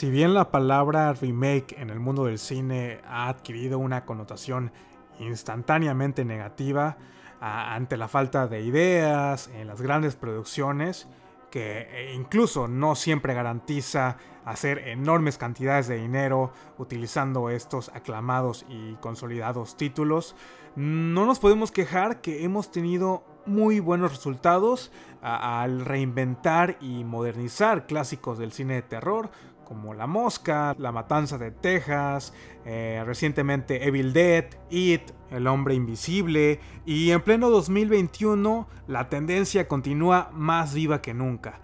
Si bien la palabra remake en el mundo del cine ha adquirido una connotación instantáneamente negativa ante la falta de ideas en las grandes producciones, que eh, incluso no siempre garantiza hacer enormes cantidades de dinero utilizando estos aclamados y consolidados títulos, no nos podemos quejar que hemos tenido muy buenos resultados al reinventar y modernizar clásicos del cine de terror como La Mosca, La Matanza de Texas, eh, recientemente Evil Dead, It, El Hombre Invisible y en pleno 2021 la tendencia continúa más viva que nunca.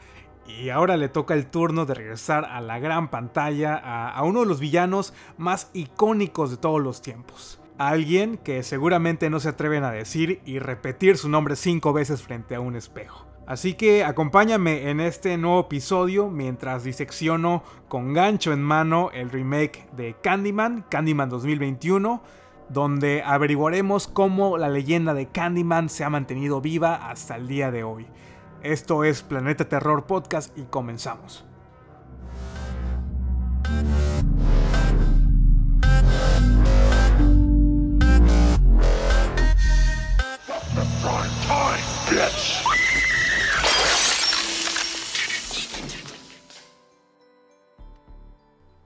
Y ahora le toca el turno de regresar a la gran pantalla a, a uno de los villanos más icónicos de todos los tiempos. Alguien que seguramente no se atreven a decir y repetir su nombre cinco veces frente a un espejo. Así que acompáñame en este nuevo episodio mientras disecciono con gancho en mano el remake de Candyman, Candyman 2021, donde averiguaremos cómo la leyenda de Candyman se ha mantenido viva hasta el día de hoy. Esto es Planeta Terror Podcast y comenzamos.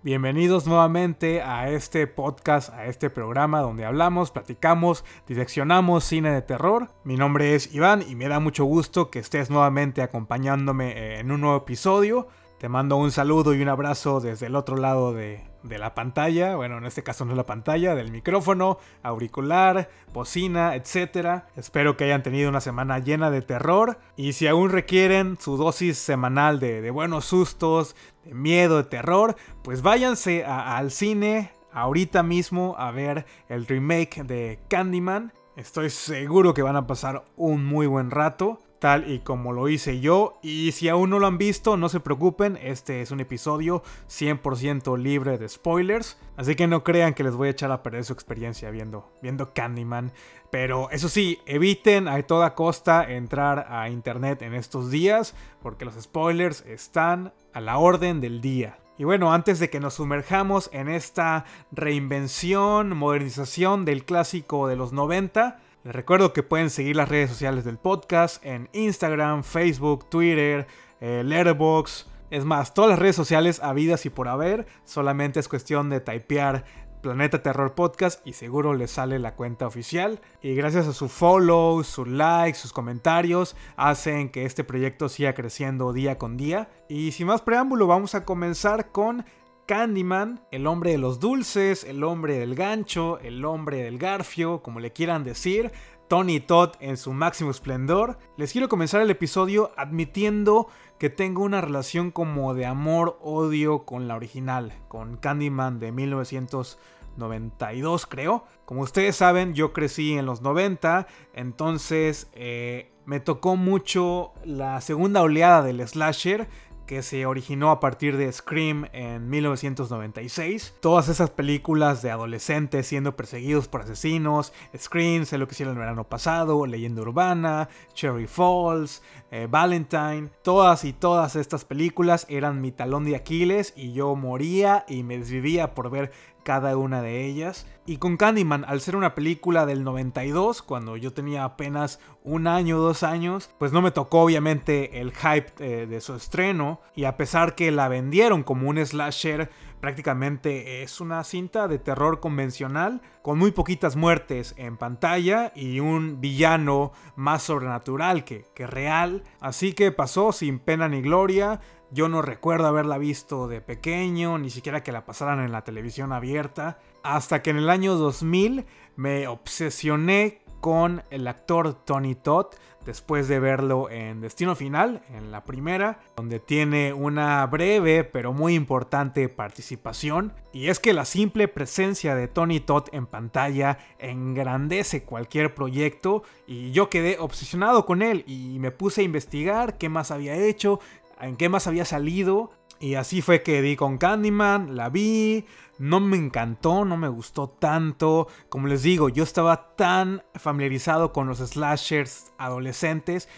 Bienvenidos nuevamente a este podcast, a este programa donde hablamos, platicamos, direccionamos cine de terror. Mi nombre es Iván y me da mucho gusto que estés nuevamente acompañándome en un nuevo episodio. Te mando un saludo y un abrazo desde el otro lado de, la pantalla, bueno, en este caso no es la pantalla, del micrófono, auricular, bocina, etc. Espero que hayan tenido una semana llena de terror y si aún requieren su dosis semanal de, buenos sustos, de miedo, de terror, pues váyanse al cine ahorita mismo a ver el remake de Candyman. Estoy seguro que van a pasar un muy buen rato tal y como lo hice yo. Y si aún no lo han visto, no se preocupen, este es un episodio 100% libre de spoilers. Así que no crean que les voy a echar a perder su experiencia viendo, viendo Candyman. Pero eso sí, eviten a toda costa entrar a internet en estos días, porque los spoilers están a la orden del día. Y bueno, antes de que nos sumerjamos en esta reinvención, modernización del clásico de los 90, les recuerdo que pueden seguir las redes sociales del podcast en Instagram, Facebook, Twitter, eh, Letterboxd. Es más, todas las redes sociales habidas y por haber. Solamente es cuestión de typear Planeta Terror Podcast y seguro les sale la cuenta oficial. Y gracias a su follow, sus likes, sus comentarios, hacen que este proyecto siga creciendo día con día. Y sin más preámbulo, vamos a comenzar con Candyman, el hombre de los dulces, el hombre del gancho, el hombre del garfio, como le quieran decir, Tony Todd en su máximo esplendor. Les quiero comenzar el episodio admitiendo que tengo una relación como de amor-odio con la original, con Candyman de 1992 creo. Como ustedes saben, yo crecí en los 90, entonces eh, me tocó mucho la segunda oleada del slasher que se originó a partir de Scream en 1996. Todas esas películas de adolescentes siendo perseguidos por asesinos, Scream, sé lo que hicieron el verano pasado, Leyenda Urbana, Cherry Falls, eh, Valentine, todas y todas estas películas eran mi talón de Aquiles y yo moría y me desvivía por ver cada una de ellas. Y con Candyman, al ser una película del 92, cuando yo tenía apenas un año o dos años, pues no me tocó obviamente el hype eh, de su estreno. Y a pesar que la vendieron como un slasher, prácticamente es una cinta de terror convencional, con muy poquitas muertes en pantalla y un villano más sobrenatural que, que real. Así que pasó sin pena ni gloria yo no recuerdo haberla visto de pequeño, ni siquiera que la pasaran en la televisión abierta, hasta que en el año 2000 me obsesioné con el actor Tony Todd después de verlo en Destino Final, en la primera, donde tiene una breve pero muy importante participación. Y es que la simple presencia de Tony Todd en pantalla engrandece cualquier proyecto y yo quedé obsesionado con él y me puse a investigar qué más había hecho, en qué más había salido. Y así fue que di con Candyman, la vi, no me encantó, no me gustó tanto. Como les digo, yo estaba tan familiarizado con los slashers adolescentes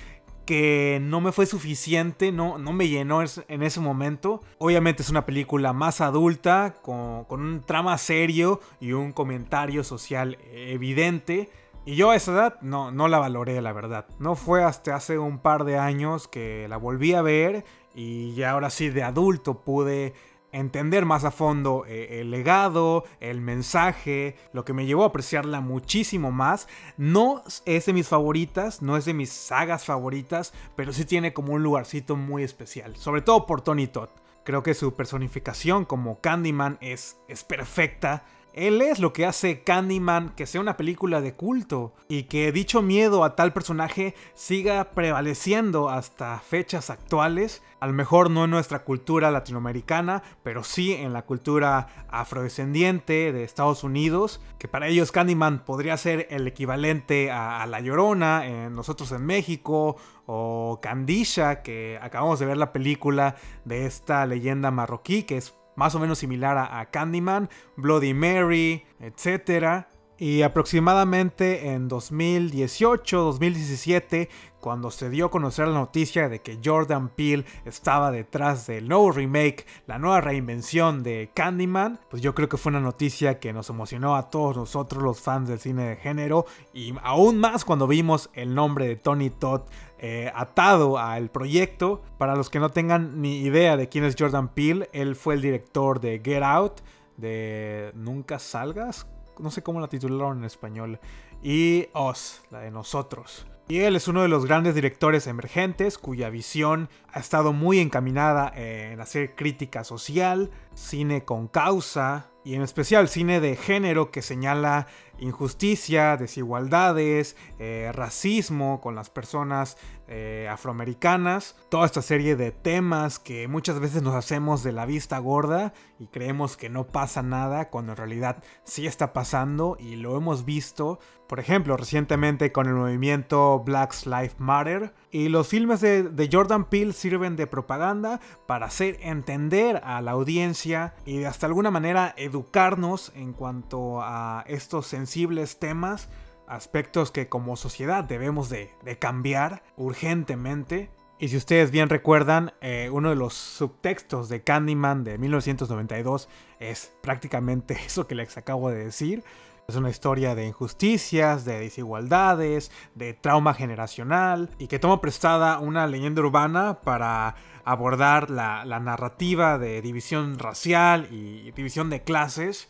que no me fue suficiente, no, no me llenó en ese momento. Obviamente es una película más adulta, con, con un trama serio y un comentario social evidente. Y yo a esa edad no, no la valoré, la verdad. No fue hasta hace un par de años que la volví a ver y ya ahora sí de adulto pude entender más a fondo eh, el legado, el mensaje, lo que me llevó a apreciarla muchísimo más. No es de mis favoritas, no es de mis sagas favoritas, pero sí tiene como un lugarcito muy especial, sobre todo por Tony Todd. Creo que su personificación como Candyman es, es perfecta él es lo que hace Candyman que sea una película de culto y que dicho miedo a tal personaje siga prevaleciendo hasta fechas actuales. A lo mejor no en nuestra cultura latinoamericana, pero sí en la cultura afrodescendiente de Estados Unidos, que para ellos Candyman podría ser el equivalente a, La Llorona en nosotros en México, o Candisha, que acabamos de ver la película de esta leyenda marroquí, que es más o menos similar a, Candyman, Bloody Mary, etc. Y aproximadamente en 2018-2017, cuando se dio a conocer la noticia de que Jordan Peele estaba detrás del nuevo remake, la nueva reinvención de Candyman, pues yo creo que fue una noticia que nos emocionó a todos nosotros los fans del cine de género y aún más cuando vimos el nombre de Tony Todd eh, atado al proyecto. Para los que no tengan ni idea de quién es Jordan Peele, él fue el director de Get Out, de Nunca Salgas, no sé cómo la titularon en español, y Us, la de nosotros. Y él es uno de los grandes directores emergentes cuya visión ha estado muy encaminada en hacer crítica social, cine con causa y en especial cine de género que señala injusticia, desigualdades, eh, racismo con las personas eh, afroamericanas, toda esta serie de temas que muchas veces nos hacemos de la vista gorda y creemos que no pasa nada cuando en realidad sí está pasando y lo hemos visto, por ejemplo, recientemente con el movimiento Black Lives Matter. Y los filmes de, Jordan Peele sirven de propaganda para hacer entender a la audiencia y de hasta alguna manera educarnos en cuanto a estos sensibles temas aspectos que como sociedad debemos de, cambiar urgentemente. Y si ustedes bien recuerdan, eh, uno de los subtextos de Candyman de 1992 es prácticamente eso que les acabo de decir. Es una historia de injusticias, de desigualdades, de trauma generacional y que toma prestada una leyenda urbana para abordar la narrativa de división racial y división de clases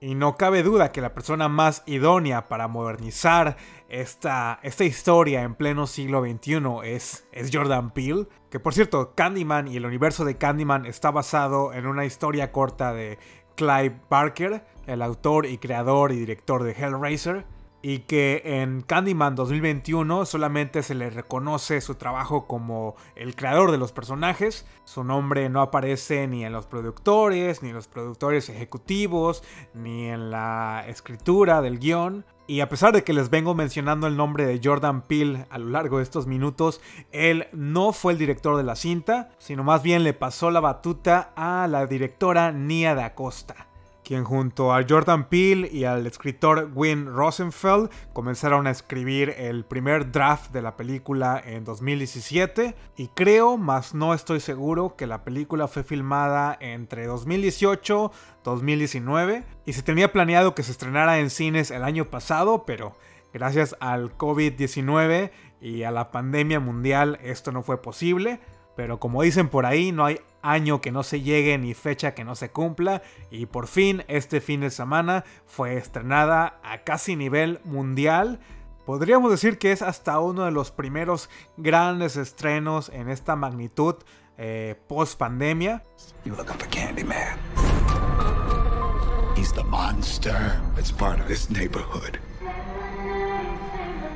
y no cabe duda que la persona más idónea para modernizar esta, esta historia en pleno siglo XXI es, es Jordan Peele. Que por cierto, Candyman y el universo de Candyman está basado en una historia corta de Clive Barker, el autor y creador y director de Hellraiser y que en Candyman 2021 solamente se le reconoce su trabajo como el creador de los personajes. Su nombre no aparece ni en los productores, ni en los productores ejecutivos, ni en la escritura del guion. Y a pesar de que les vengo mencionando el nombre de Jordan Peele a lo largo de estos minutos, él no fue el director de la cinta, sino más bien le pasó la batuta a la directora Nia da Costa quien junto a Jordan Peele y al escritor Win Rosenfeld comenzaron a escribir el primer draft de la película en 2017 y creo, más no estoy seguro, que la película fue filmada entre 2018 2019 y se tenía planeado que se estrenara en cines el año pasado, pero gracias al COVID-19 y a la pandemia mundial esto no fue posible. Pero como dicen por ahí, no hay año que no se llegue ni fecha que no se cumpla. Y por fin, este fin de semana fue estrenada a casi nivel mundial. Podríamos decir que es hasta uno de los primeros grandes estrenos en esta magnitud eh, post pandemia.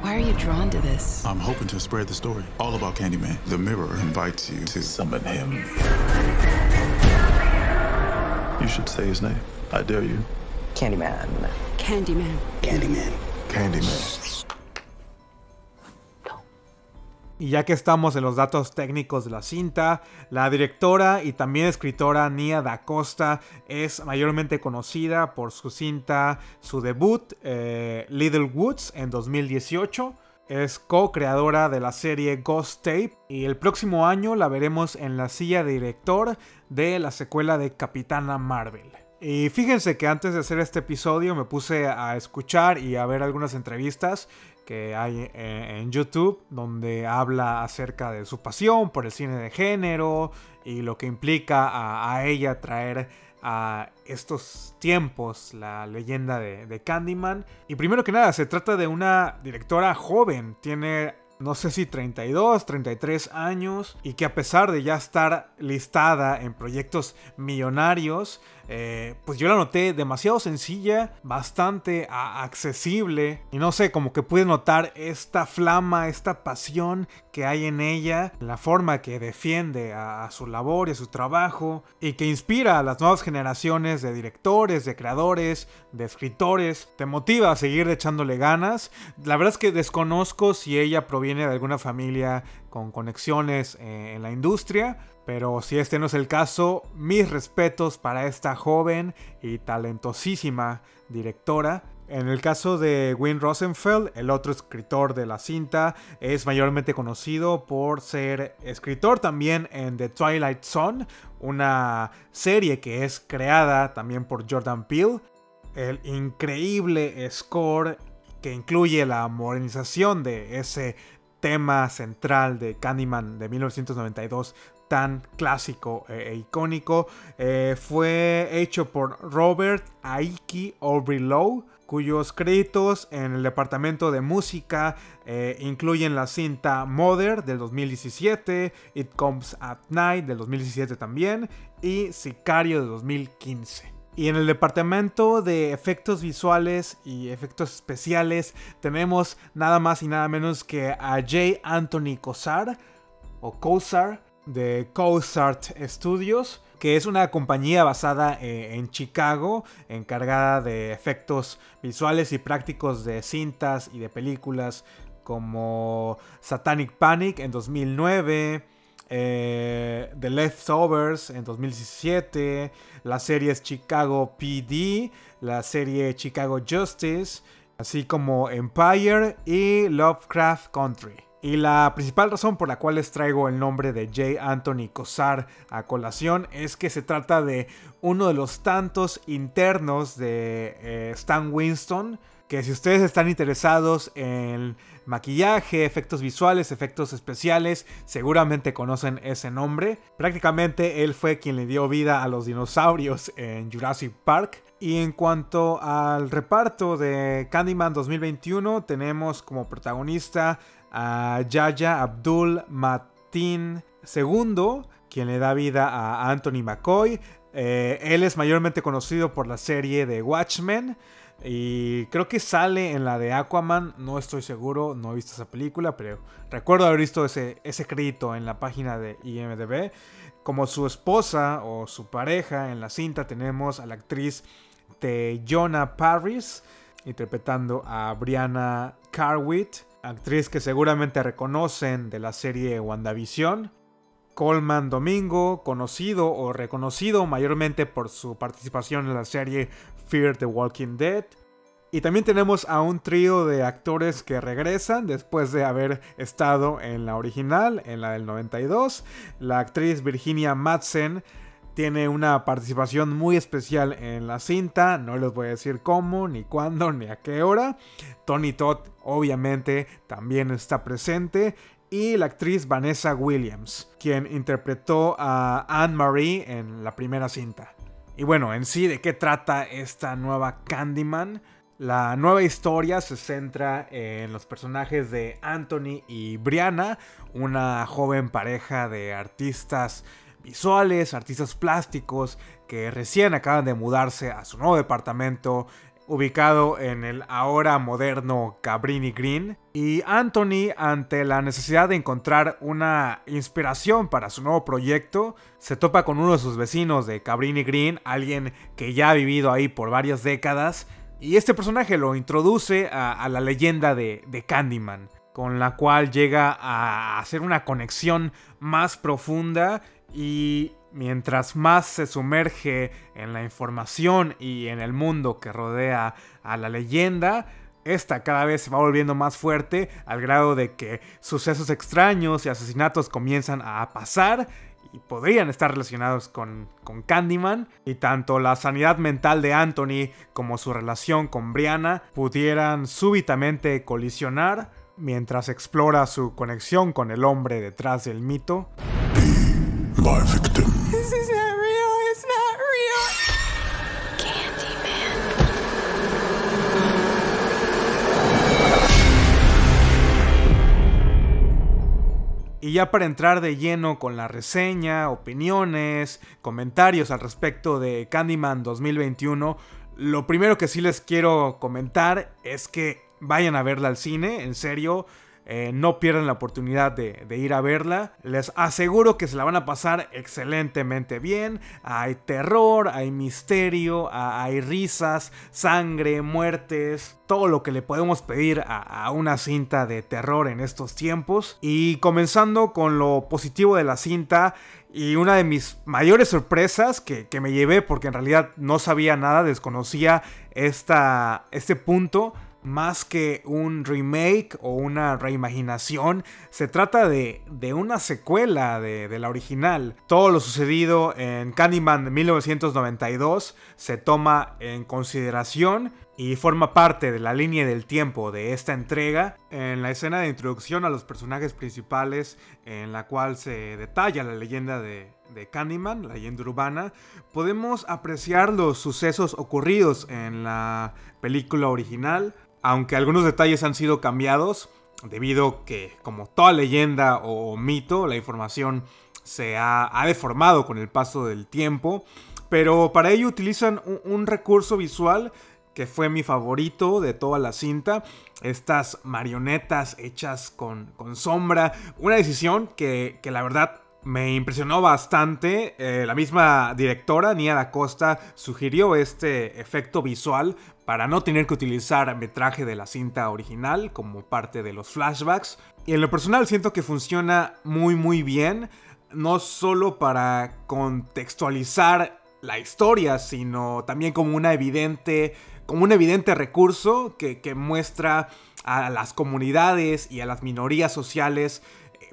Why are you drawn to this? I'm hoping to spread the story. All about Candyman. The mirror invites you to summon him. You should say his name. I dare you. Candyman. Candyman. Candyman. Candyman. Y ya que estamos en los datos técnicos de la cinta, la directora y también escritora Nia Da Costa es mayormente conocida por su cinta, su debut, eh, Little Woods, en 2018. Es co-creadora de la serie Ghost Tape y el próximo año la veremos en la silla de director de la secuela de Capitana Marvel. Y fíjense que antes de hacer este episodio me puse a escuchar y a ver algunas entrevistas que hay en YouTube donde habla acerca de su pasión por el cine de género y lo que implica a, ella traer a estos tiempos la leyenda de, de, Candyman. Y primero que nada, se trata de una directora joven, tiene no sé si 32, 33 años, y que a pesar de ya estar listada en proyectos millonarios, eh, pues yo la noté demasiado sencilla, bastante accesible y no sé, como que pude notar esta flama, esta pasión que hay en ella, la forma que defiende a, su labor y a su trabajo y que inspira a las nuevas generaciones de directores, de creadores, de escritores, te motiva a seguir echándole ganas. La verdad es que desconozco si ella proviene de alguna familia con conexiones eh, en la industria, pero si este no es el caso, mis respetos para esta joven y talentosísima directora. En el caso de Wayne Rosenfeld, el otro escritor de la cinta, es mayormente conocido por ser escritor también en The Twilight Zone, una serie que es creada también por Jordan Peele. El increíble score que incluye la modernización de ese tema central de Candyman de 1992 tan clásico e, e icónico eh, fue hecho por Robert Aiki Lowe cuyos créditos en el departamento de música eh, incluyen la cinta Mother del 2017, It Comes at Night del 2017 también y Sicario de 2015. Y en el departamento de efectos visuales y efectos especiales tenemos nada más y nada menos que a J. Anthony Cosar o Cosar de Cosart Studios, que es una compañía basada eh, en Chicago, encargada de efectos visuales y prácticos de cintas y de películas como Satanic Panic en 2009, eh, The Leftovers en 2017, las series Chicago PD, la serie Chicago Justice, así como Empire y Lovecraft Country. Y la principal razón por la cual les traigo el nombre de J. Anthony Cosar a colación es que se trata de uno de los tantos internos de eh, Stan Winston, que si ustedes están interesados en maquillaje, efectos visuales, efectos especiales, seguramente conocen ese nombre. Prácticamente él fue quien le dio vida a los dinosaurios en Jurassic Park. Y en cuanto al reparto de Candyman 2021, tenemos como protagonista a Yaya Abdul Matin II, quien le da vida a Anthony McCoy. Eh, él es mayormente conocido por la serie de Watchmen. Y creo que sale en la de Aquaman, no estoy seguro, no he visto esa película, pero recuerdo haber visto ese, ese crédito en la página de IMDB. Como su esposa o su pareja en la cinta tenemos a la actriz de Jonah Paris, interpretando a Brianna Carwitt, actriz que seguramente reconocen de la serie WandaVision. Coleman Domingo, conocido o reconocido mayormente por su participación en la serie Fear the Walking Dead. Y también tenemos a un trío de actores que regresan después de haber estado en la original, en la del 92. La actriz Virginia Madsen tiene una participación muy especial en la cinta, no les voy a decir cómo, ni cuándo, ni a qué hora. Tony Todd obviamente también está presente y la actriz Vanessa Williams, quien interpretó a Anne Marie en la primera cinta. Y bueno, en sí, ¿de qué trata esta nueva Candyman? La nueva historia se centra en los personajes de Anthony y Brianna, una joven pareja de artistas visuales, artistas plásticos que recién acaban de mudarse a su nuevo departamento ubicado en el ahora moderno Cabrini Green, y Anthony, ante la necesidad de encontrar una inspiración para su nuevo proyecto, se topa con uno de sus vecinos de Cabrini Green, alguien que ya ha vivido ahí por varias décadas, y este personaje lo introduce a, la leyenda de, Candyman, con la cual llega a hacer una conexión más profunda y mientras más se sumerge en la información y en el mundo que rodea a la leyenda, esta cada vez se va volviendo más fuerte al grado de que sucesos extraños y asesinatos comienzan a pasar y podrían estar relacionados con, con, Candyman. Y tanto la sanidad mental de Anthony como su relación con Brianna pudieran súbitamente colisionar mientras explora su conexión con el hombre detrás del mito. Y ya para entrar de lleno con la reseña, opiniones, comentarios al respecto de Candyman 2021, lo primero que sí les quiero comentar es que vayan a verla al cine, en serio. Eh, no pierdan la oportunidad de, ir a verla. Les aseguro que se la van a pasar excelentemente bien. Hay terror, hay misterio, hay risas, sangre, muertes. Todo lo que le podemos pedir a, una cinta de terror en estos tiempos. Y comenzando con lo positivo de la cinta. Y una de mis mayores sorpresas que, me llevé porque en realidad no sabía nada, desconocía este punto más que un remake o una reimaginación, se trata de, una secuela de, de, la original. Todo lo sucedido en Candyman de 1992 se toma en consideración y forma parte de la línea del tiempo de esta entrega. En la escena de introducción a los personajes principales, en la cual se detalla la leyenda de, de Candyman, la leyenda urbana, podemos apreciar los sucesos ocurridos en la película original aunque algunos detalles han sido cambiados, debido que, como toda leyenda o mito, la información se ha, deformado con el paso del tiempo, pero para ello utilizan un, recurso visual que fue mi favorito de toda la cinta, estas marionetas hechas con, sombra, una decisión que, que la verdad me impresionó bastante. Eh, la misma directora, Nia da Costa, sugirió este efecto visual para no tener que utilizar metraje de la cinta original como parte de los flashbacks. Y en lo personal siento que funciona muy muy bien, no solo para contextualizar la historia, sino también como una evidente, como un evidente recurso que, muestra a las comunidades y a las minorías sociales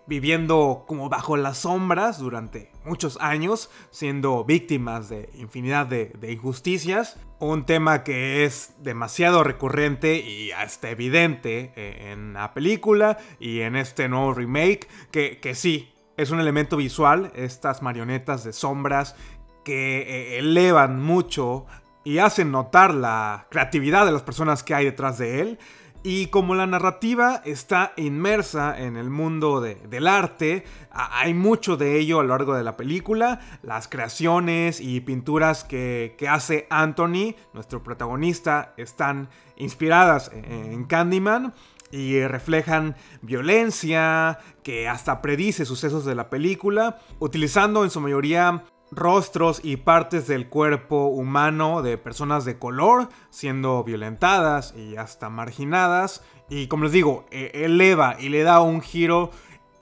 viviendo como bajo las sombras durante muchos años, siendo víctimas de infinidad de, injusticias. Un tema que es demasiado recurrente y hasta evidente eh, en la película y en este nuevo remake, que, que sí, es un elemento visual, estas marionetas de sombras que eh, elevan mucho y hacen notar la creatividad de las personas que hay detrás de él. Y como la narrativa está inmersa en el mundo del arte, hay mucho de ello a lo largo de la película. Las creaciones y pinturas que, hace Anthony, nuestro protagonista, están inspiradas en Candyman y reflejan violencia, que hasta predice sucesos de la película, utilizando en su mayoría rostros y partes del cuerpo humano de personas de color siendo violentadas y hasta marginadas. Y como les digo, e, eleva y le da un giro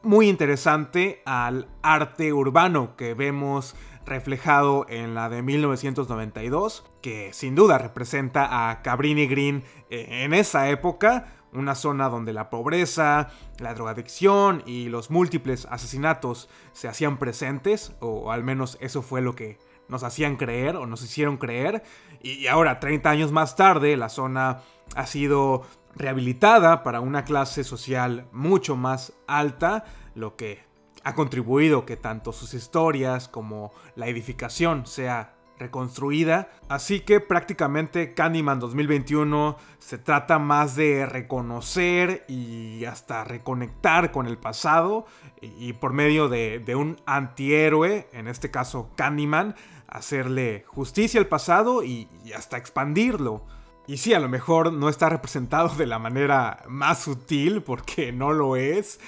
muy interesante al arte urbano que vemos reflejado en la de 1992, que sin duda representa a Cabrini Green e, en esa época, una zona donde la pobreza, la drogadicción y los múltiples asesinatos se hacían presentes, o al menos eso fue lo que nos hacían creer o nos hicieron creer. Y ahora, 30 años más tarde, la zona ha sido rehabilitada para una clase social mucho más alta, lo que ha contribuido que tanto sus historias como la edificación sea reconstruida. Así que prácticamente Candyman 2021 se trata más de reconocer y hasta reconectar con el pasado y, por medio de, un antihéroe, en este caso Candyman, hacerle justicia al pasado y, y hasta expandirlo. Y sí, a lo mejor no está representado de la manera más sutil, porque no lo es,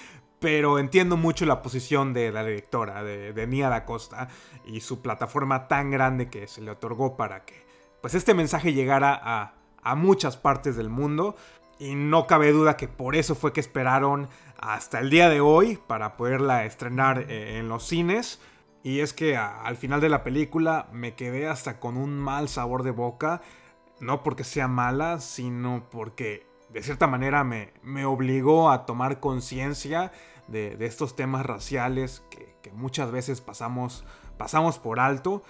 pero entiendo mucho la posición de la directora, de, Nia da Costa, y su plataforma tan grande que se le otorgó para que pues este mensaje llegara a, a muchas partes del mundo. Y no cabe duda que por eso fue que esperaron hasta el día de hoy para poderla estrenar eh, en los cines. Y es que al final de la película me quedé hasta con un mal sabor de boca. No porque sea mala, sino porque de cierta manera me, me obligó a tomar conciencia de, estos temas raciales que, muchas veces pasamos, pasamos por alto.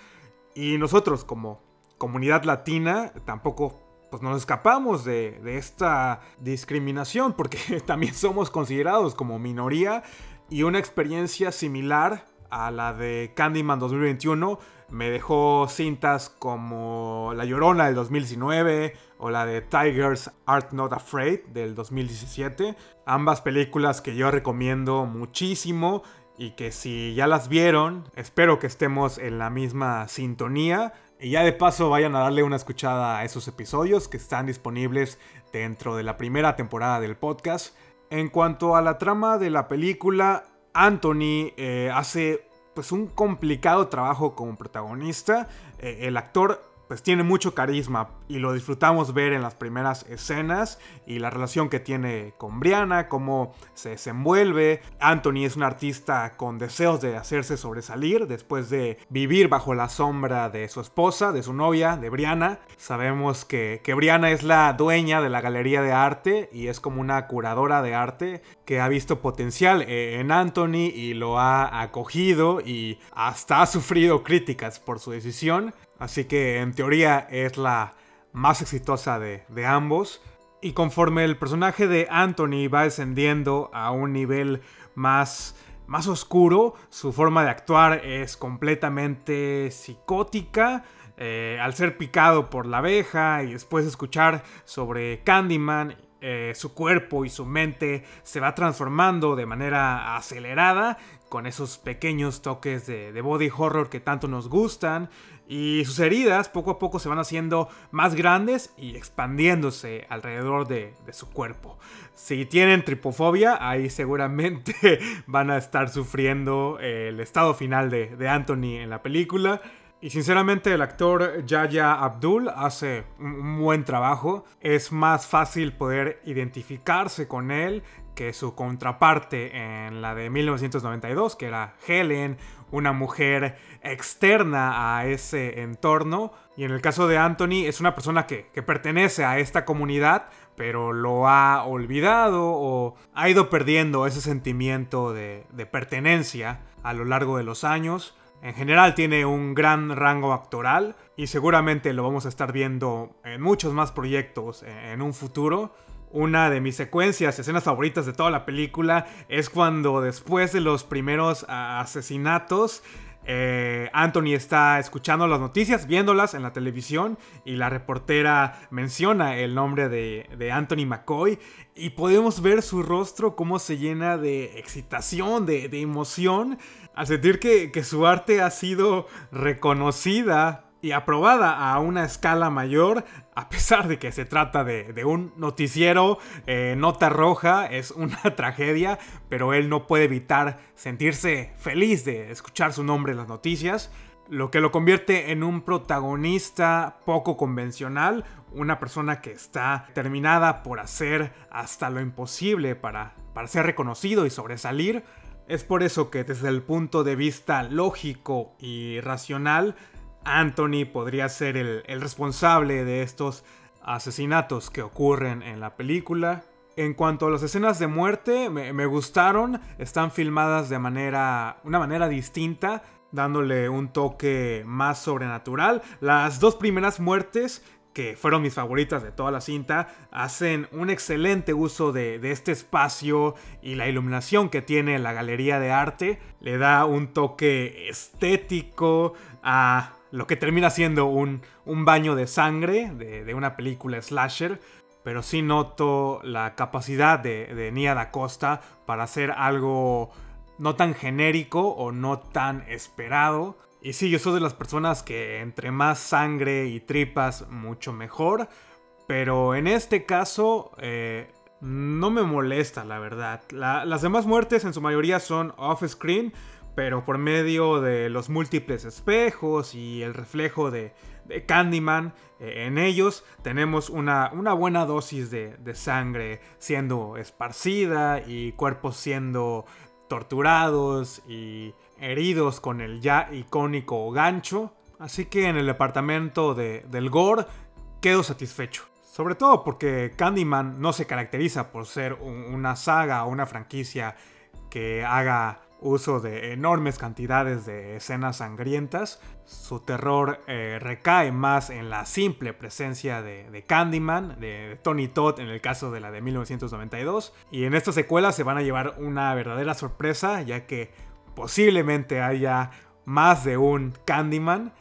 Y nosotros como comunidad latina tampoco pues nos escapamos de, de, esta discriminación porque también somos considerados como minoría y una experiencia similar a la de Candyman 2021 me dejó cintas como La Llorona del 2019 o la de Tigers Art Not Afraid del 2017. Ambas películas que yo recomiendo muchísimo y que si ya las vieron, espero que estemos en la misma sintonía. Y ya de paso vayan a darle una escuchada a esos episodios que están disponibles dentro de la primera temporada del podcast. En cuanto a la trama de la película, Anthony eh, hace pues un complicado trabajo como protagonista. Eh, el actor pues tiene mucho carisma y lo disfrutamos ver en las primeras escenas y la relación que tiene con Brianna, cómo se desenvuelve. Anthony es un artista con deseos de hacerse sobresalir después de vivir bajo la sombra de su esposa, de su novia, de Brianna. Sabemos que, que Brianna es la dueña de la galería de arte y es como una curadora de arte que ha visto potencial eh, en Anthony y lo ha acogido y hasta ha sufrido críticas por su decisión. Así que en teoría es la más exitosa de, ambos. Y conforme el personaje de Anthony va descendiendo a un nivel más, más oscuro, su forma de actuar es completamente psicótica. Eh, al ser picado por la abeja y después escuchar sobre Candyman, eh, su cuerpo y su mente se va transformando de manera acelerada con esos pequeños toques de, de body horror que tanto nos gustan y sus heridas poco a poco se van haciendo más grandes y expandiéndose alrededor de, su cuerpo. Si tienen tripofobia, ahí seguramente van a estar sufriendo el estado final de, de Anthony en la película. Y sinceramente el actor Yaya Abdul hace un buen trabajo. Es más fácil poder identificarse con él que su contraparte en la de 1992, que era Helen, una mujer externa a ese entorno. Y en el caso de Anthony es una persona que, pertenece a esta comunidad, pero lo ha olvidado o ha ido perdiendo ese sentimiento de, pertenencia a lo largo de los años. En general tiene un gran rango actoral y seguramente lo vamos a estar viendo en muchos más proyectos en un futuro. Una de mis secuencias, escenas favoritas de toda la película es cuando después de los primeros asesinatos, eh, Anthony está escuchando las noticias, viéndolas en la televisión y la reportera menciona el nombre de, Anthony McCoy y podemos ver su rostro cómo se llena de excitación, de, emoción, al sentir que su arte ha sido reconocida y aprobada a una escala mayor, a pesar de que se trata de, un noticiero, eh, nota roja, es una tragedia, pero él no puede evitar sentirse feliz de escuchar su nombre en las noticias, lo que lo convierte en un protagonista poco convencional, una persona que está terminada por hacer hasta lo imposible para, para ser reconocido y sobresalir. Es por eso que desde el punto de vista lógico y racional, Anthony podría ser el, responsable de estos asesinatos que ocurren en la película. En cuanto a las escenas de muerte, me, gustaron, están filmadas de manera, una manera distinta, dándole un toque más sobrenatural. Las dos primeras muertes, que fueron mis favoritas de toda la cinta, hacen un excelente uso de, de este espacio y la iluminación que tiene la galería de arte. Le da un toque estético a lo que termina siendo un, baño de sangre de, una película slasher, pero sí noto la capacidad de, de Nia da Costa para hacer algo no tan genérico o no tan esperado. Y sí, yo soy de las personas que entre más sangre y tripas, mucho mejor. Pero en este caso, eh, no me molesta, la verdad. las demás muertes en su mayoría son off-screen, pero por medio de los múltiples espejos y el reflejo de, Candyman eh, en ellos, tenemos una, buena dosis de, sangre siendo esparcida y cuerpos siendo torturados y heridos con el ya icónico gancho. Así que en el departamento del gore quedo satisfecho. Sobre todo porque Candyman no se caracteriza por ser una saga o una franquicia que haga uso de enormes cantidades de escenas sangrientas. Su terror eh, recae más en la simple presencia de, Candyman, de, Tony Todd en el caso de la de 1992. Y en esta secuela se van a llevar una verdadera sorpresa, ya que posiblemente haya más de un Candyman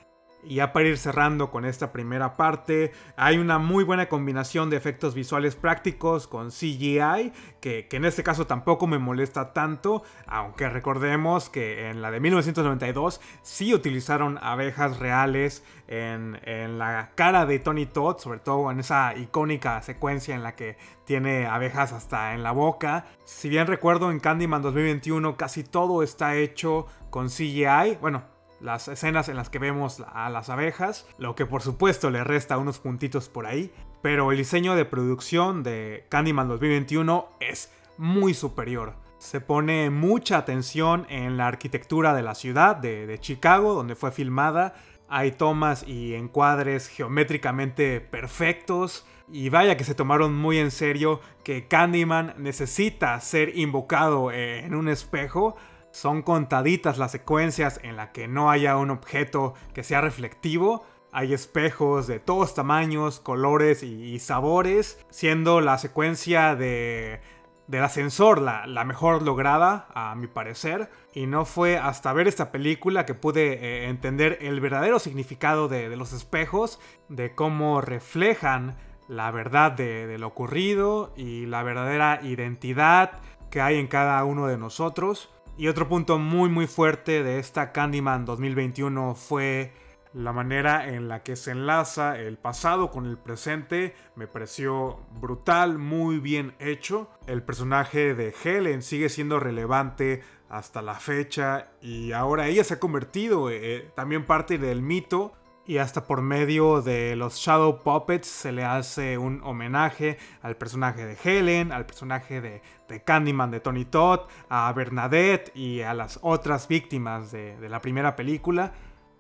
y ya para ir cerrando con esta primera parte, hay una muy buena combinación de efectos visuales prácticos con CGI, que, en este caso tampoco me molesta tanto, aunque recordemos que en la de 1992 sí utilizaron abejas reales en, en la cara de Tony Todd, sobre todo en esa icónica secuencia en la que tiene abejas hasta en la boca. Si bien recuerdo en Candyman 2021 casi todo está hecho con CGI, bueno, las escenas en las que vemos a las abejas, lo que por supuesto le resta unos puntitos por ahí, pero el diseño de producción de Candyman 2021 es muy superior. Se pone mucha atención en la arquitectura de la ciudad de, Chicago, donde fue filmada. Hay tomas y encuadres geométricamente perfectos. Y vaya que se tomaron muy en serio que Candyman necesita ser invocado en un espejo son contaditas las secuencias en las que no haya un objeto que sea reflectivo. Hay espejos de todos tamaños, colores y, sabores, siendo la secuencia de, del ascensor la, mejor lograda, a mi parecer. Y no fue hasta ver esta película que pude eh, entender el verdadero significado de, los espejos, de cómo reflejan la verdad de lo ocurrido y la verdadera identidad que hay en cada uno de nosotros. Y otro punto muy muy fuerte de esta Candyman 2021 fue la manera en la que se enlaza el pasado con el presente. Me pareció brutal, muy bien hecho. El personaje de Helen sigue siendo relevante hasta la fecha y ahora ella se ha convertido eh, también parte del mito y hasta por medio de los Shadow Puppets se le hace un homenaje al personaje de Helen, al personaje de, Candyman de Tony Todd, a Bernadette y a las otras víctimas de, la primera película.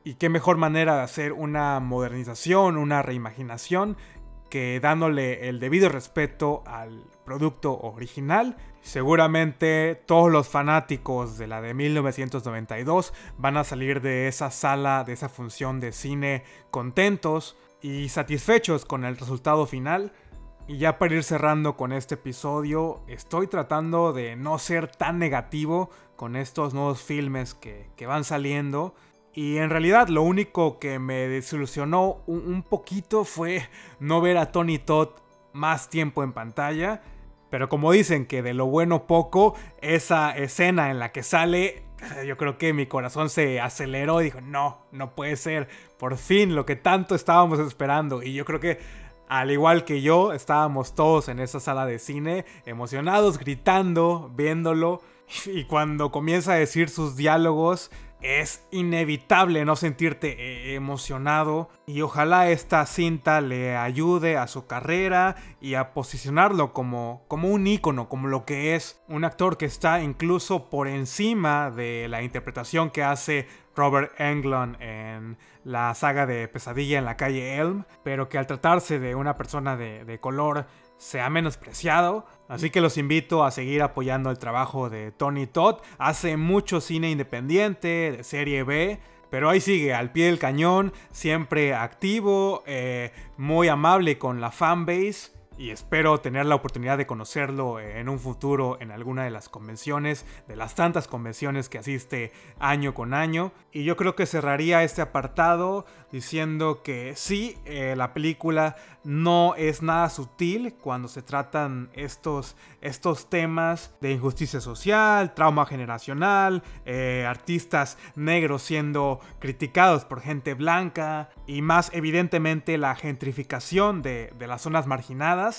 Y qué mejor manera de hacer una modernización, una reimaginación que dándole el debido respeto al producto original. Seguramente todos los fanáticos de la de 1992 van a salir de esa sala, de esa función de cine contentos y satisfechos con el resultado final. Y ya para ir cerrando con este episodio, estoy tratando de no ser tan negativo con estos nuevos filmes que, van saliendo. Y en realidad lo único que me desilusionó un, poquito fue no ver a Tony Todd más tiempo en pantalla. Pero como dicen que de lo bueno poco, esa escena en la que sale, yo creo que mi corazón se aceleró y dijo, no, no puede ser. Por fin lo que tanto estábamos esperando. Y yo creo que al igual que yo, estábamos todos en esa sala de cine, emocionados, gritando, viéndolo. Y cuando comienza a decir sus diálogos, es inevitable no sentirte eh, emocionado y ojalá esta cinta le ayude a su carrera y a posicionarlo como, como un ícono, como lo que es un actor que está incluso por encima de la interpretación que hace Robert Englund en la saga de Pesadilla en la calle Elm, pero que al tratarse de una persona de, de color se ha menospreciado. Así que los invito a seguir apoyando el trabajo de Tony Todd. Hace mucho cine independiente, de serie B. Pero ahí sigue, al pie del cañón, siempre activo, eh, muy amable con la fanbase y espero tener la oportunidad de conocerlo en un futuro en alguna de las convenciones, de las tantas convenciones que asiste año con año. Y yo creo que cerraría este apartado diciendo que sí, eh, la película no es nada sutil cuando se tratan estos, estos temas de injusticia social, trauma generacional, eh, artistas negros siendo criticados por gente blanca y más evidentemente la gentrificación de, de las zonas marginadas.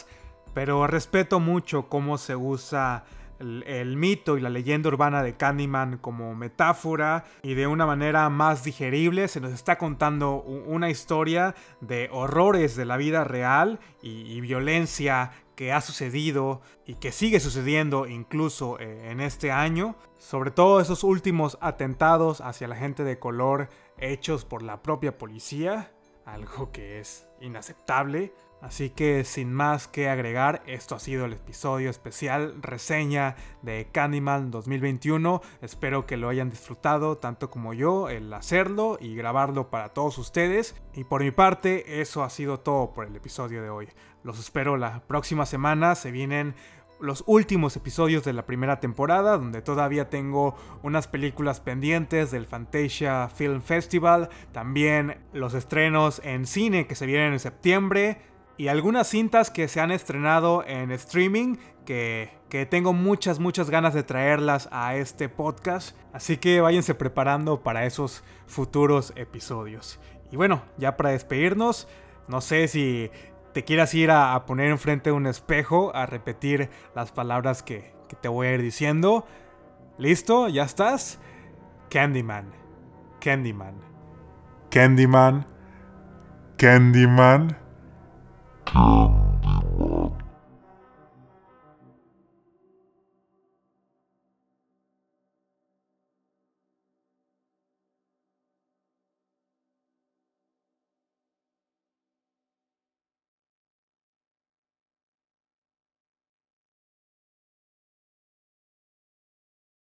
Pero respeto mucho cómo se usa el, mito y la leyenda urbana de Candyman como metáfora y de una manera más digerible se nos está contando una historia de horrores de la vida real y, violencia que ha sucedido y que sigue sucediendo incluso eh, en este año, sobre todo esos últimos atentados hacia la gente de color hechos por la propia policía, algo que es inaceptable. Así que sin más que agregar, esto ha sido el episodio especial reseña de Candyman 2021. Espero que lo hayan disfrutado tanto como yo el hacerlo y grabarlo para todos ustedes. Y por mi parte, eso ha sido todo por el episodio de hoy. Los espero la próxima semana. Se vienen los últimos episodios de la primera temporada, donde todavía tengo unas películas pendientes del Fantasia Film Festival, también los estrenos en cine que se vienen en septiembre y algunas cintas que se han estrenado en streaming que, que, tengo muchas, muchas ganas de traerlas a este podcast. Así que váyanse preparando para esos futuros episodios. Y bueno, ya para despedirnos, no sé si te quieras ir a, poner enfrente un espejo a repetir las palabras que, que te voy a ir diciendo. ¿Listo? ¿Ya estás? Candyman. Candyman. Candyman. Candyman. Candyman.